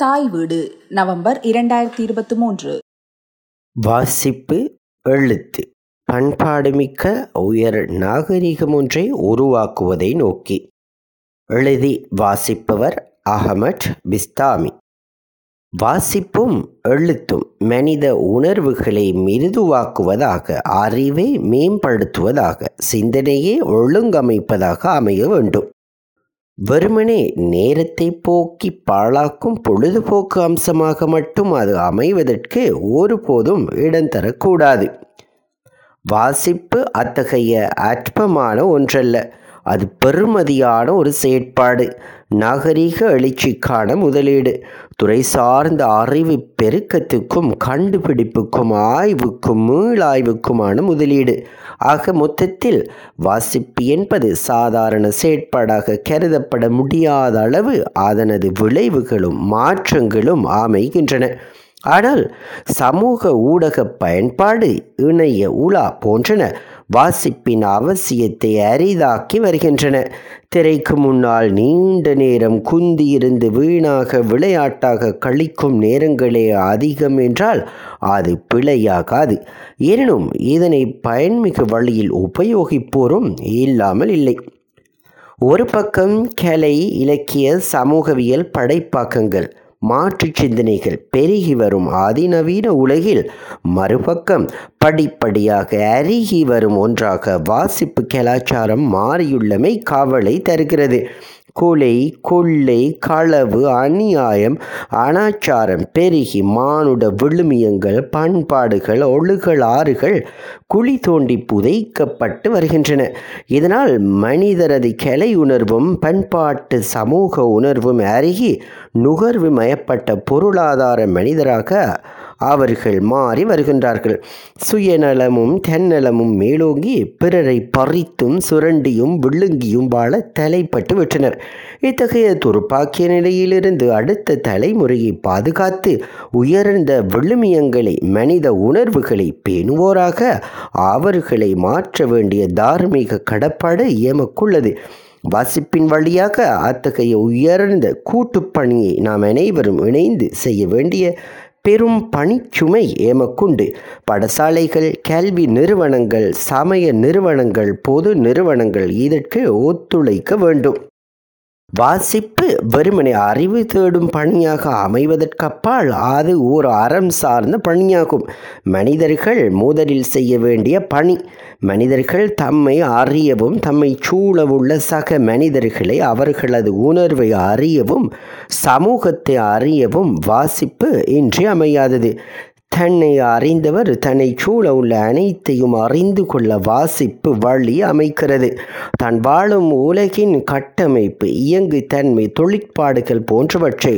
தாய் வீடு நவம்பர் இரண்டாயிரத்தி இருபத்தி மூன்று. வாசிப்பு எழுத்து. பண்பாடுமிக்க உயர் நாகரிகம் ஒன்றை உருவாக்குவதை நோக்கி. எழுதி வாசிப்பவர் அகமட் பிஸ்தாமி. வாசிப்பும் எழுத்தும் மனித உணர்வுகளை மிருதுவாக்குவதாக அறிவை மேம்படுத்துவதாக சிந்தனையை ஒழுங்கமைப்பதாக அமைய வேண்டும். வெறுமனே நேரத்தை போக்கி பாழாக்கும் பொழுதுபோக்கு அம்சமாக மட்டும் அது அமைவதற்கு ஒருபோதும் இடம் தரக்கூடாது. வாசிப்பு அத்தகைய அற்பமான ஒன்றல்ல. அது பெருமதியான ஒரு செயற்பாடு. நாகரிக எழுச்சிக்கான முதலீடு. துறை சார்ந்த அறிவு பெருக்கத்துக்கும் கண்டுபிடிப்புக்கும் ஆய்வுக்கும் மீளாய்வுக்குமான முதலீடு. ஆக மொத்தத்தில் வாசிப்பு என்பது சாதாரண செயற்பாடாக கருதப்பட முடியாத அளவு அதனது விளைவுகளும் மாற்றங்களும் அமைகின்றன. ஆனால் சமூக ஊடக பயன்பாடு இணைய உலா போன்றன வாசிப்பின் அவசியத்தை அரிதாக்கி வருகின்றன. திரைக்கு முன்னால் நீண்ட நேரம் குந்தியிருந்து வீணாக விளையாட்டாக கழிக்கும் நேரங்களே அதிகம் என்றால் அது பிழையாகாது. எனினும் இதனை பயன்மிகு வழியில் உபயோகிப்போரும் இல்லாமல் இல்லை. ஒரு பக்கம் கலை இலக்கிய சமூகவியல் படைப்பாக்கங்கள் மாற்று சிந்தனைகள் பெருகி வரும் அதிநவீன உலகில் மறுபக்கம் படிப்படியாக அருகி வரும் ஒன்றாக வாசிப்பு கலாச்சாரம் மாறியுள்ளமை காவலை தருகிறது. கொலை கொள்ளை களவு அநியாயம் அனாச்சாரம் பெருகி மானுட விழுமியங்கள் பண்பாடுகள் ஒழுகலாறுகள் குழி தோண்டி புதைக்கப்பட்டு வருகின்றன. இதனால் மனிதரது கலை உணர்வும் பண்பாட்டு சமூக உணர்வும் அருகி நுகர்வு மயப்பட்ட பொருளாதார மனிதராக அவர்கள் மாறி வருகின்றார்கள். சுயநலமும் தன்னலமும் மேலோங்கி பிறரை பறித்தும் சுரண்டியும் விழுங்கியும் வாழ தலைப்பட்டு விட்டனர். இத்தகைய துருப்பாக்கிய நிலையிலிருந்து அடுத்த தலைமுறையை பாதுகாத்து உயர்ந்த விழுமியங்களை மனித உணர்வுகளை பேணுவோராக அவர்களை மாற்ற வேண்டிய தார்மீக கடப்பாடு எமக்குள்ளது. வாசிப்பின் வழியாக அத்தகைய உயர்ந்த கூட்டுப்பணியை நாம் அனைவரும் இணைந்து செய்ய வேண்டிய பெரும் பணிச்சுமை ஏமக்குண்டு. பாடசாலைகள் கல்வி நிறுவனங்கள் சமய நிறுவனங்கள் பொது நிறுவனங்கள் இதற்கு ஒத்துழைக்க வேண்டும். வாசிப்பு வெறுமனை அறிவு தேடும் பணியாக அமைவதற்கப்பால் அது ஓர் அறம் சார்ந்த பணியாகும். மனிதர்கள் முதலில் செய்ய வேண்டிய பணி. மனிதர்கள் தம்மை அறியவும் தம்மை சூழவுள்ள சக மனிதர்களை அவர்களது உணர்வை அறியவும் சமூகத்தை அறியவும் வாசிப்பு இன்றி அமையாதது. தன்னை அறிந்தவர் தன்னை சூழ உள்ள அனைத்தையும் அறிந்து கொள்ள வாசிப்பு வழி அமைக்கிறது. தான் வாழும் உலகின் கட்டமைப்பு இயங்கு தன்மை தொழிற்பாடுகள் போன்றவற்றை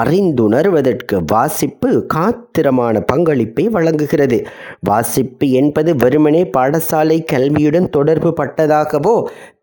அறிந்துணர்வதற்கு வாசிப்பு காத்திரமான பங்களிப்பை வழங்குகிறது. வாசிப்பு என்பது வெறுமனே பாடசாலை கல்வியுடன் தொடர்பு பட்டதாகவோ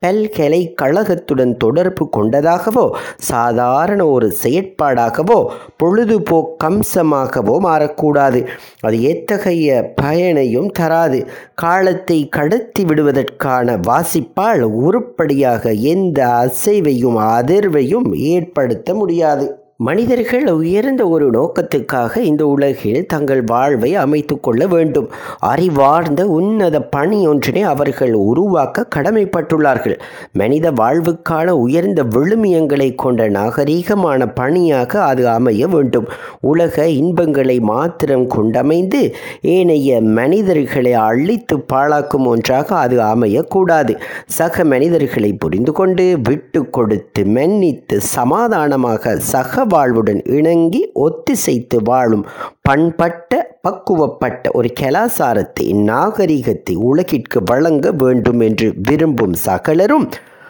பல்கலைக்கழகத்துடன் தொடர்பு கொண்டதாகவோ சாதாரண ஒரு செயற்பாடாகவோ பொழுதுபோக்கம்சமாகவோ மாறக்கூடாது. அது எத்தகைய பயனையும் தராது. காலத்தை கடத்தி விடுவதற்கான வாசிப்பால் உருப்படியாக எந்த அசைவையும் அதிர்வையும் ஏற்படுத்த முடியாது. மனிதர்கள் உயர்ந்த ஒரு நோக்கத்துக்காக இந்த உலகில் தங்கள் வாழ்வை அமைத்து கொள்ள வேண்டும். அறிவார்ந்த உன்னத பணி ஒன்றினை அவர்கள் உருவாக்க கடமைப்பட்டுள்ளார்கள். மனித வாழ்வுக்கான உயர்ந்த விழுமியங்களை கொண்ட நாகரீகமான பணியாக அது அமைய வேண்டும். உலக இன்பங்களை மாத்திரம் கொண்டமைந்து ஏனைய மனிதர்களை அழித்து பாழாக்கும் ஒன்றாக அது அமையக்கூடாது. சக மனிதர்களை புரிந்து கொண்டு விட்டு கொடுத்து மன்னித்து சமாதானமாக சக வாழ்வுடன் இணங்கி ஒத்திசைத்து வாழும் பண்பட்ட பக்குவப்பட்ட ஒரு கலாசாரத்தை நாகரிகத்தை உலகிற்கு வழங்க வேண்டும் என்று விரும்பும் சகலரும்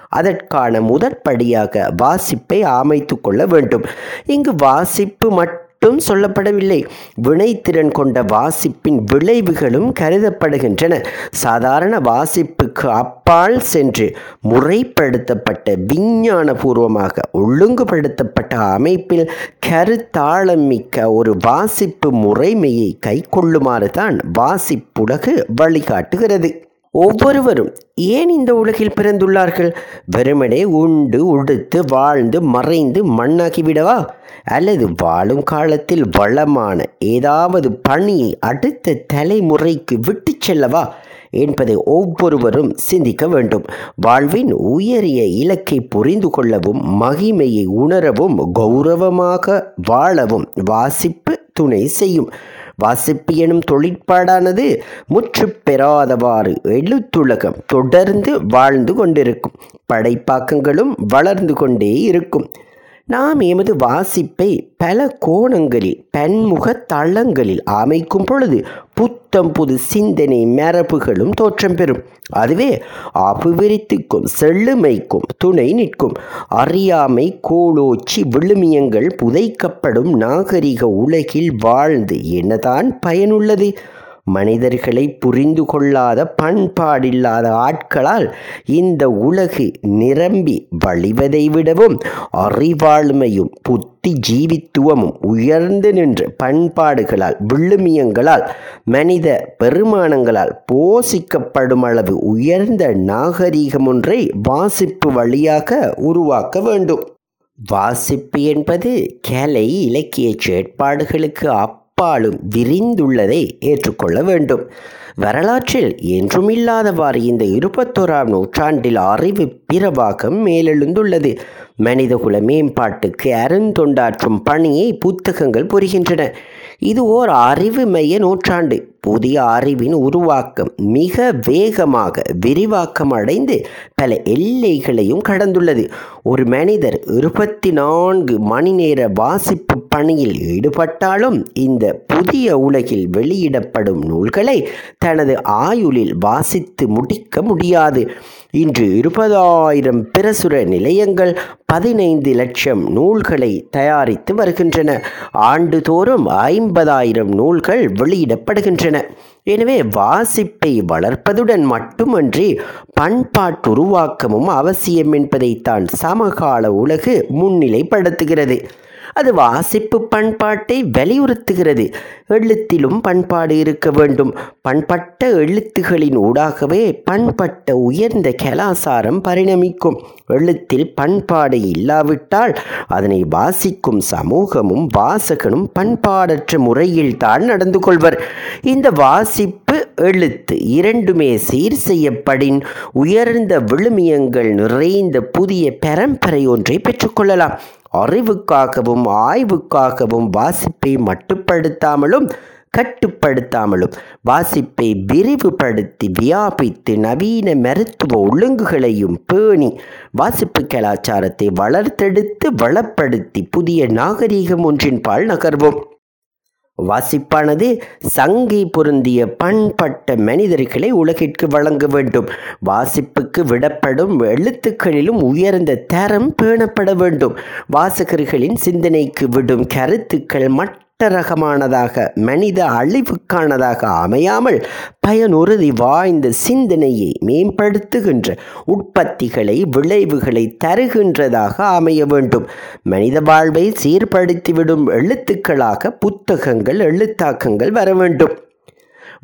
அதற்கான முதற்படியாக வாசிப்பை அமைத்து கொள்ள வேண்டும். இங்கு வாசிப்பு மட்டும் மட்டும் சொல்லப்படவில்லை. வினைத்திறன் கொண்ட வாசிப்பின் விளைவுகளும் கருதப்படுகின்றன. சாதாரண வாசிப்புக்கு அப்பால் சென்று முறைப்படுத்தப்பட்ட விஞ்ஞானபூர்வமாக ஒழுங்குபடுத்தப்பட்ட அமைப்பில் கருத்தாளம் மிக்க ஒரு வாசிப்பு முறைமையை கைக்கொள்ளுமாறு தான் வாசிப்புலகு வழிகாட்டுகிறது. ஒவ்வொருவரும் ஏன் இந்த உலகில் பிறந்துள்ளார்கள்? வெறுமனே உண்டு உடுத்து வாழ்ந்து மறைந்து மண்ணாக்கிவிடவா அல்லது வாழும் காலத்தில் வளமான ஏதாவது பணியை அடுத்த தலைமுறைக்கு விட்டுச் செல்லவா? என்பதை ஒவ்வொருவரும் சிந்திக்க வேண்டும். வாழ்வின் உயரிய இலக்கை புரிந்து கொள்ளவும் மகிமையை உணரவும் கௌரவமாக வாழவும் வாசிப்பு துணை செய்யும். வாசிப்பு எனும் தொழிற்பாடானது முற்று பெறாதவாறு எழுத்துலகம் தொடர்ந்து வாழ்ந்து கொண்டிருக்கும். படைப்பாக்கங்களும் வளர்ந்து கொண்டே இருக்கும். நாம் எமது வாசிப்பை பல கோணங்களில் பன்முக தளங்களில் அமைக்கும் பொழுது புத்தம் புது சிந்தனை மரபுகளும் தோற்றம் பெறும். அதுவே அபிவிருத்திக்கும் செழுமைக்கும் துணை நிற்கும். அறியாமை கோலோச்சி விழுமியங்கள் புதைக்கப்படும் நாகரிக உலகில் வாழ்ந்து என்னதான் பயனுள்ளது? மனிதர்களை புரிந்து கொள்ளாத பண்பாடில்லாத ஆட்களால் இந்த உலகு நிரம்பி வழிவதை விடவும் அறிவாழ்மையும் புத்தி ஜீவித்துவமும் உயர்ந்து நின்று பண்பாடுகளால் விழுமியங்களால் மனித பெருமானங்களால் போஷிக்கப்படும் அளவு உயர்ந்த நாகரீகம் ஒன்றை வாசிப்பு வழியாக உருவாக்க வேண்டும். வாசிப்பு என்பது கலை இலக்கிய செயற்பாடுகளுக்கு அப் அப்பாலும் விரிந்துள்ளதை ஏற்றுக்கொள்ள வேண்டும். வரலாற்றில் என்றுமில்லாதவாறு இந்த இருபத்தோராம் நூற்றாண்டில் அறிவு பிரவாகம் மேலெழுந்துள்ளது. மனிதகுல மேம்பாட்டுக்கு அருந்தொண்டாற்றும் பணியை புத்தகங்கள் புரிகின்றன. இது ஓர் அறிவு மைய நூற்றாண்டு. புதிய அறிவின் உருவாக்கம் மிக வேகமாக விரிவாக்கம் அடைந்து பல எல்லைகளையும் கடந்துள்ளது. ஒரு மனிதர் இருபத்தி நான்கு மணி நேர வாசிப்பு பணியில் ஈடுபட்டாலும் இந்த புதிய உலகில் வெளியிடப்படும் நூல்களை தனது ஆயுளில் வாசித்து முடிக்க முடியாது. இன்று இருபதாயிரம் பிரசுர நிலையங்கள் பதினைந்து லட்சம் நூல்களை தயாரித்து வருகின்றன. ஆண்டுதோறும் ஐம்பதாயிரம் நூல்கள் வெளியிடப்படுகின்றன. எனவே வாசிப்பை வளர்ப்பதுடன் மட்டுமன்றி பண்பாட்டுருவாக்கமும் அவசியம் என்பதைத்தான் சமகால உலகு முன்னிலைப்படுத்துகிறது. அது வாசிப்பு பண்பாட்டை வலியுறுத்துகிறது. எழுத்திலும் பண்பாடு இருக்க வேண்டும். பண்பட்ட எழுத்துகளின் ஊடாகவே பண்பட்ட உயர்ந்த கலாசாரம் பரிணமிக்கும். எழுத்தில் பண்பாடு இல்லாவிட்டால் அதனை வாசிக்கும் சமூகமும் வாசகனும் பண்பாடற்ற முறையில் தான் நடந்து கொள்வர். இந்த வாசிப்பு எழுத்து இரண்டுமே சீர் செய்யப்படின் உயர்ந்த விழுமியங்கள் நிறைந்த புதிய பரம்பரை ஒன்றை பெற்றுக்கொள்ளலாம். அறிவுக்காகவும் ஆய்வுக்காகவும் வாசிப்பை மட்டுப்படுத்தாமலும் கட்டுப்படுத்தாமலும் வாசிப்பை விரிவுபடுத்தி வியாபித்து நவீன மருத்துவ ஒழுங்குகளையும் பேணி வாசிப்பு கலாச்சாரத்தை வளர்த்தெடுத்து வளப்படுத்தி புதிய நாகரீகம் ஒன்றின் பால் நகர்வோம். வாசிப்பானது சங்கி பொருந்திய பண்பட்ட மனிதர்களை உலகிற்கு வழங்க வேண்டும். வாசிப்புக்கு விடப்படும் எழுத்துக்களிலும் உயர்ந்த தரம் பேணப்பட வேண்டும். வாசகர்களின் சிந்தனைக்கு விடும் கருத்துக்கள் மட்டும் ரகமானதாக மனித அழிவுக்கானதாக அமையாமல் பயனுறுதி வாய்ந்த சிந்தனையை மேம்படுத்துகின்ற உற்பத்திகளை விளைவுகளை தருகின்றதாக அமைய வேண்டும். மனித வாழ்வை சீர்படுத்திவிடும் எழுத்துக்களாக புத்தகங்கள் எழுத்தாக்கங்கள் வர வேண்டும்.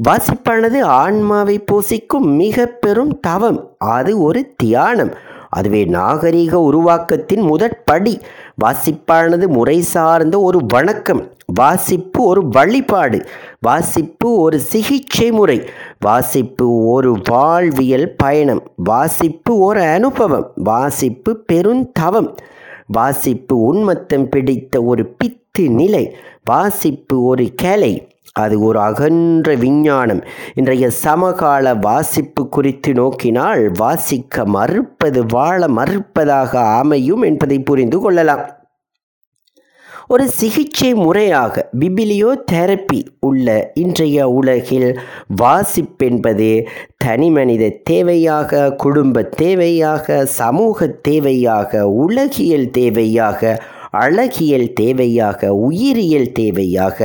வாசிப்பானது ஆன்மாவை போசிக்கும் மிக பெரும் தவம். அது ஒரு தியானம். அதுவே நாகரீக உருவாக்கத்தின் முதற்படி. வாசிப்பானது முறை சார்ந்த ஒரு வணக்கம். வாசிப்பு ஒரு வழிபாடு. வாசிப்பு ஒரு சிகிச்சை முறை. வாசிப்பு ஒரு வாழ்வியல் பயணம். வாசிப்பு ஒரு அனுபவம். வாசிப்பு பெருந்தவம் வாசிப்பு உன்மத்தம் பிடித்த ஒரு பித்து நிலை. வாசிப்பு ஒரு கலை. அது ஒரு அகன்ற விஞ்ஞானம். இன்றைய சமகால வாசிப்பு குறித்து நோக்கினால் வாசிக்க மறுப்பது வாழ மறுப்பதாக அமையும் என்பதை புரிந்து கொள்ளலாம். ஒரு சிகிச்சை முறையாக பிபிலியோ தெரப்பி உள்ள இன்றைய உலகில் வாசிப்பென்பது தனி மனித தேவையாக குடும்ப தேவையாக சமூக தேவையாக உலகியல் தேவையாக அழகியல் தேவையாக உயிரியல் தேவையாக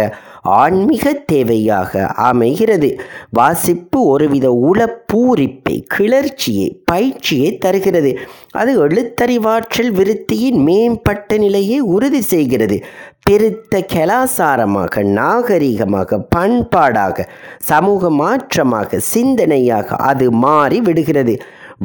ஆன்மீக தேவையாக அமைகிறது. வாசிப்பு ஒருவித உளப்பூரிப்பை கிளர்ச்சியை பயிற்சியை தருகிறது. அது எழுத்தறிவாற்றல் விருத்தியின் மேம்பட்ட நிலையை உறுதி செய்கிறது. பெருத்த கலாசாரமாக நாகரிகமாக பண்பாடாக சமூக மாற்றமாக சிந்தனையாக அது மாறி விடுகிறது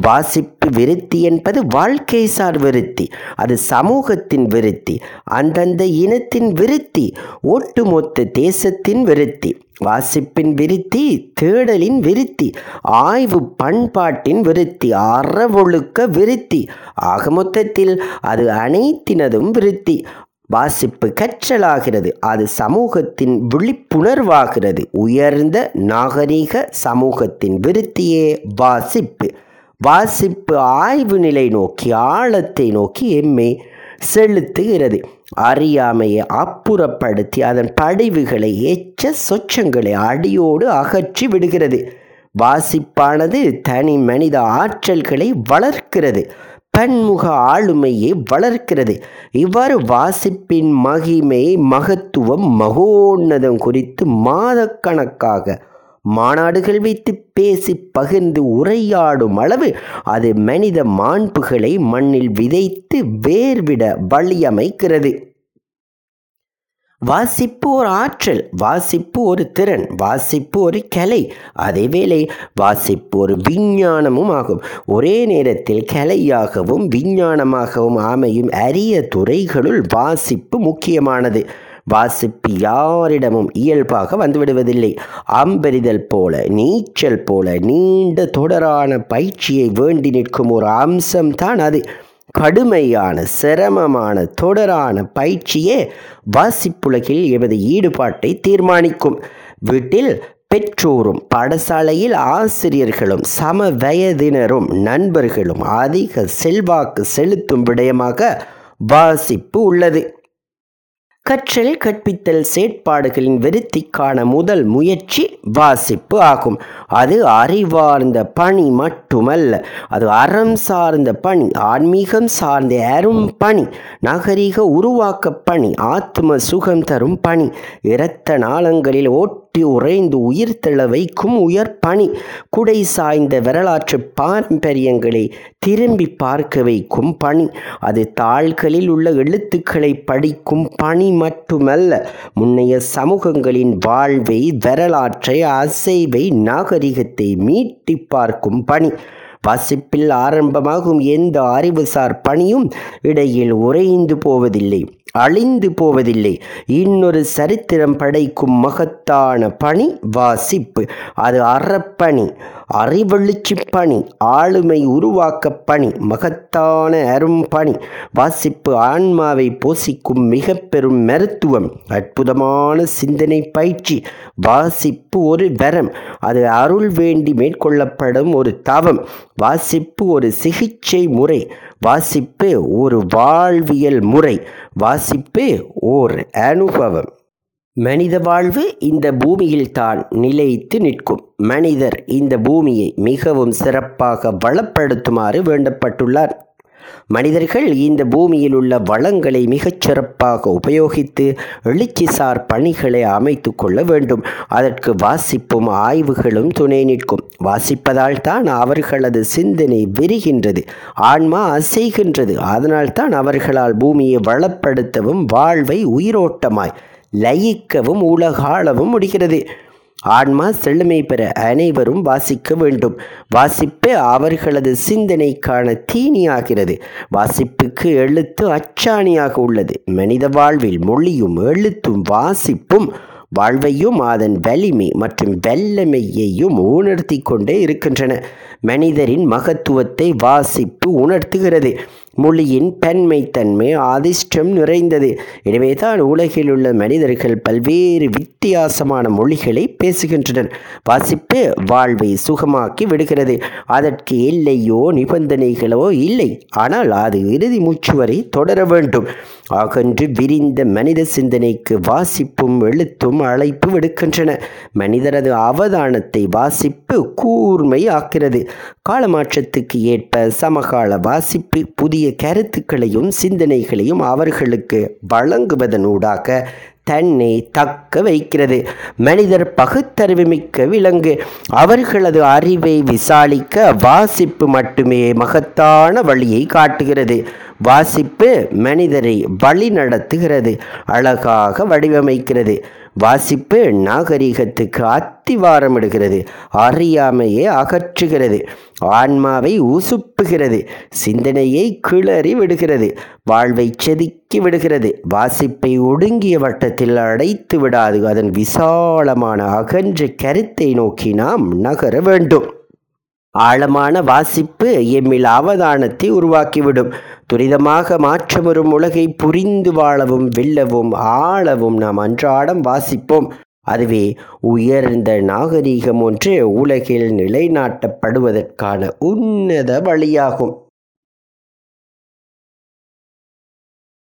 வாசிப்பு விருத்தி என்பது வாழ்க்கைசார் விருத்தி. அது சமூகத்தின் விருத்தி அந்தந்த இனத்தின் விருத்தி ஒட்டுமொத்த தேசத்தின் விருத்தி. வாசிப்பின் விருத்தி தேடலின் விருத்தி ஆய்வு பண்பாட்டின் விருத்தி அறவொழுக்க விருத்தி. ஆக மொத்தத்தில் அது அனைத்தினதும் விருத்தி. வாசிப்பு கற்றலாகிறது அது சமூகத்தின் விழிப்புணர்வாகிறது. உயர்ந்த நாகரிக சமூகத்தின் விருத்தியே வாசிப்பு. வாசிப்பு ஆய்வு நிலை நோக்கி ஆழத்தை நோக்கி எம்மை செலுத்துகிறது. அறியாமையை அப்புறப்படுத்தி அதன் படிவுகளை எச்ச சொச்சங்களை அடியோடு அகற்றி விடுகிறது. வாசிப்பானது தனி மனித ஆற்றல்களை வளர்க்கிறது. பன்முக ஆளுமையை வளர்க்கிறது. இவ்வாறு வாசிப்பின் மகிமை மகத்துவம் மகோன்னதம் குறித்து மாதக்கணக்காக மாநாடுகள் வைத்து பேசி பகிர்ந்து உரையாடும் அளவு அது மனித மாண்புகளை மண்ணில் விதைத்து வேர்விட வழியமைக்கிறது. வாசிப்பு ஒரு ஆற்றல் வாசிப்பு ஒரு திறன் வாசிப்பு ஒரு கலை. அதேவேளை வாசிப்பு ஒரு விஞ்ஞானமும் ஆகும். ஒரே நேரத்தில் கலையாகவும் விஞ்ஞானமாகவும் அமையும் அரிய துறைகளுள் வாசிப்பு முக்கியமானது. வாசிப்பு யாரிடமும் இயல்பாக வந்துவிடுவதில்லை. அம்பெறிதல் போல நீச்சல் போல நீண்ட தொடரான பயிற்சியை வேண்டி நிற்கும் ஒரு அம்சம்தான் அது. கடுமையான சிரமமான தொடரான பயிற்சியே வாசிப்புலகில் எமது ஈடுபாட்டை தீர்மானிக்கும். வீட்டில் பெற்றோரும் பாடசாலையில் ஆசிரியர்களும் சம வயதினரும் நண்பர்களும் அதிக செல்வாக்கு செலுத்தும் விடயமாக வாசிப்பு உள்ளது. கற்றல் கற்பித்தல் செயற்பாடுகளின் விருத்திக்கான முதல் முயற்சி வாசிப்பு ஆகும். அது அறிவார்ந்த பணி மட்டுமல்ல அது அறம் சார்ந்த பணி ஆன்மீகம் சார்ந்த அரும் பணி நாகரிக உருவாக்க பணி ஆத்ம சுகம் தரும் பணி இரத்த நாளங்களில் ஓட்ட உறைந்து உயிர் தள வைக்கும் உயர் பணி. குடை சாய்ந்த வரலாற்று பாரம்பரியங்களை திரும்பி பார்க்க வைக்கும் பணி. அது தாள்களில் உள்ள எழுத்துக்களை படிக்கும் பணி மட்டுமல்ல முன்னைய சமூகங்களின் வாழ்வை வரலாற்றை அசைவை நாகரிகத்தை மீட்டி பார்க்கும் பணி. வாசிப்பில் ஆரம்பமாகும் எந்த அறிவுசார் பணியும் இடையில் உறைந்து போவதில்லை அழிந்து போவதில்லை. இன்னொரு சரித்திரம் படைக்கும் மகத்தான பணி வாசிப்பு. அது அறப்பணி அறிவெழுச்சி பணி ஆளுமை உருவாக்க பணி மகத்தான அரும் பணி. வாசிப்பு ஆன்மாவை போசிக்கும் மிக பெரும் மருத்துவம் அற்புதமான சிந்தனை பயிற்சி. வாசிப்பு ஒரு வரம் அது அருள் வேண்டி மேற்கொள்ளப்படும் ஒரு தவம். வாசிப்பு ஒரு சிகிச்சை முறை வாசிப்பு ஒரு வாழ்வியல் முறை வாசிப்பு ஓர் அனுபவம். மனித வாழ்வு இந்த பூமியில் தான் நிலைத்து நிற்கும். மனிதர் இந்த பூமியை மிகவும் சிறப்பாக வளப்படுத்துமாறு வேண்டப்பட்டுள்ளார். மனிதர்கள் இந்த பூமியில் உள்ள வளங்களை மிகச்சிறப்பாக உபயோகித்து எழுச்சிசார் பணிகளை அமைத்து கொள்ள வேண்டும். அதற்கு வாசிப்பும் ஆய்வுகளும் துணை நிற்கும். வாசிப்பதால் தான் அவர்களது சிந்தனை விரிகின்றது. ஆன்மா அசைகின்றது. அதனால் தான் அவர்களால் பூமியை வளப்படுத்தவும் வாழ்வை உயிரோட்டமாய் லயிக்கவும் உலகாளவும் முடிகிறது. ஆன்மா செழுமை பெற அனைவரும் வாசிக்க வேண்டும். வாசிப்பே அவர்களது சிந்தனைக்கான தீனியாகிறது. வாசிப்புக்கு எழுத்து அச்சாணியாக உள்ளது. மனித வாழ்வில் மொழியும் எழுத்தும் வாசிப்பும் வாழ்வையும் அதன் வலிமை மற்றும் வல்லமையையும் உணர்த்தி கொண்டே இருக்கின்றன. மனிதரின் மகத்துவத்தை வாசிப்பு உணர்த்துகிறது. மொழியின் பன்மைத்தன்மை அதிர்ஷ்டம் நிறைந்தது. எனவே தான் உலகில் உள்ள மனிதர்கள் பல்வேறு வித்தியாசமான மொழிகளை பேசுகின்றனர். வாசிப்பு வாழ்வை சுகமாக்கி விடுகிறது. அதற்கு எல்லையோ நிபந்தனைகளோ இல்லை. ஆனால் அது இறுதி மூச்சு வரை தொடர வேண்டும். ஆகன்று விரிந்த மனித சிந்தனைக்கு வாசிப்பும் எழுத்தும் அழைப்பு விடுக்கின்றன. மனிதரது அவதானத்தை வாசிப்பு கூர்மை ஆக்கிறது காலமாற்றத்துக்கு ஏற்ப சமகால வாசிப்பு புதிய புதிய கருத்துக்களையும் சிந்தனைகளையும் அவர்களுக்கு வழங்குவதனூடாக தன்னை தக்க வைக்கிறது. மனிதர் பகுத்தறிவு மிக்க விலங்கு. அவர்களது அறிவை விசாலிக்க வாசிப்பு மட்டுமே மகத்தான வழியை காட்டுகிறது. வாசிப்பு மனிதரை வழி நடத்துகிறது அழகாக வடிவமைக்கிறது. வாசிப்பு நாகரிகத்துக்கு அத்திவாரமிடுகிறது அறியாமையை அகற்றுகிறது. ஆன்மாவை உசுப்புகிறது சிந்தனையை கிளறி விடுகிறது. வாழ்வை செதுக்கி விடுகிறது. வாசிப்பை ஒடுங்கிய வட்டத்தில் அடைத்து விடாது. அதன் விசாலமான அகன்ற கருத்தை நோக்கி நாம் நகர வேண்டும். ஆழமான வாசிப்பு எம்மில் அவதானத்தை உருவாக்கிவிடும். துரிதமாக மாற்றமரும் உலகை புரிந்து வாழவும் வெல்லவும் ஆளவும் நாம் அன்றாடம் வாசிப்போம். அதுவே உயர்ந்த நாகரீகம் ஒன்று உலகில் நிலைநாட்டப்படுவதற்கான உன்னத வழியாகும்.